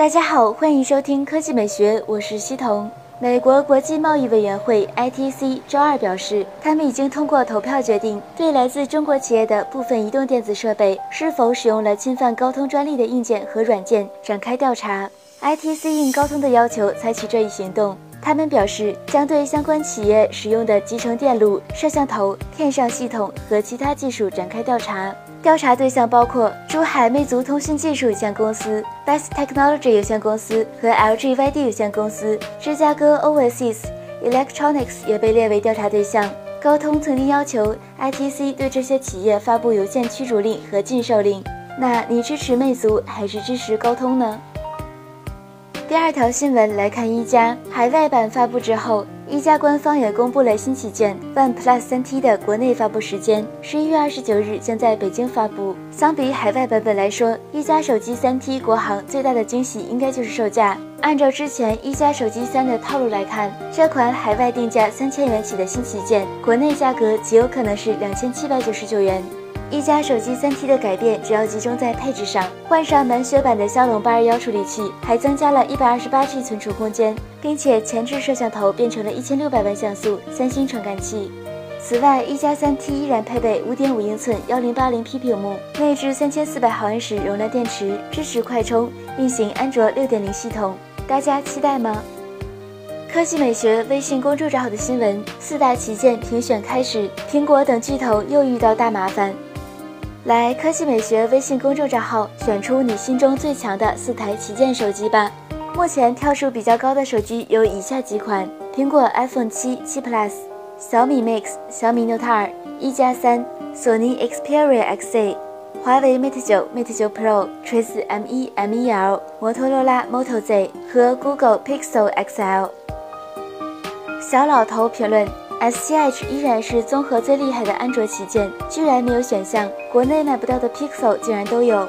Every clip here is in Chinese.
大家好，欢迎收听科技美学，我是西彤。美国国际贸易委员会 （ITC） 周二表示，他们已经通过投票决定，对来自中国企业的部分移动电子设备是否使用了侵犯高通专利的硬件和软件展开调查。ITC 应高通的要求采取这一行动。他们表示，将对相关企业使用的集成电路、摄像头、片上系统和其他技术展开调查。调查对象包括珠海魅族通讯技术有限公司、Best Technology 有限公司和 LGYD 有限公司。芝加哥 Overseas Electronics 也被列为调查对象。高通曾经要求 ITC 对这些企业发布邮件驱逐令和禁售令。那你支持魅族还是支持高通呢？第二条新闻来看，一加海外版发布之后，一加官方也公布了新旗舰 OnePlus 3T 的国内发布时间，十一月二十九日将在北京发布。相比海外版本来说，一加手机 3T 国行最大的惊喜应该就是售价。按照之前一加手机三的套路来看，这款海外定价三千元起的新旗舰，国内价格极有可能是两千七百九十九元。一加手机三 T 的改变主要集中在配置上，换上满血版的骁龙八二幺处理器，还增加了一百二十八 G 存储空间，并且前置摄像头变成了一千六百万像素三星传感器。此外，一加三 T 依然配备五点五英寸幺零八零 P 屏幕，内置三千四百毫安时容量电池，支持快充，运行安卓六点零系统。大家期待吗？科技美学微信公众账号的新闻：四大旗舰评选开始，苹果等巨头又遇到大麻烦。来科技美学微信公众账号，选出你心中最强的四台旗舰手机吧。目前跳数比较高的手机有以下几款：苹果 iPhone 七、七 Plus、小米 Mix、小米 Note 二、一加三、索尼 Xperia XZ、华为 Mate 九、Mate 九 Pro、锤子 M1、M1L、摩托罗拉 Moto Z 和 Google Pixel XL。小老头评论。SCH 依然是综合最厉害的安卓旗舰，居然没有选项，国内买不到的 Pixel 竟然都有。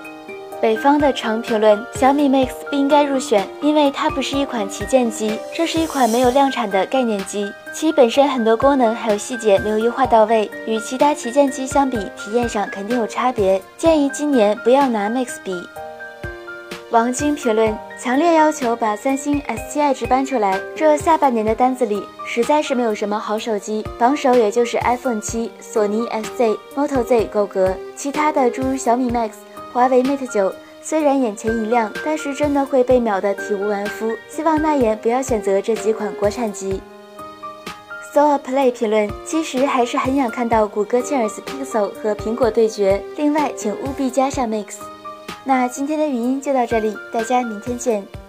北方的长评论：小米 Mix 不应该入选，因为它不是一款旗舰机，这是一款没有量产的概念机，其本身很多功能还有细节没有优化到位，与其他旗舰机相比，体验上肯定有差别。建议今年不要拿 Mix 比。王晶评论：强烈要求把三星 S7 Edge 搬出来，这下半年的单子里实在是没有什么好手机，榜首也就是 iPhone 七、索尼 SZ、Moto Z 够格，其他的诸如小米 Max、华为 Mate 九，虽然眼前一亮，但是真的会被秒得体无完肤。希望耐言不要选择这几款国产机。Soa Play 评论：其实还是很想看到谷歌切尔斯 Pixel 和苹果对决，另外请务必加上 Mix。那今天的语音就到这里，大家明天见。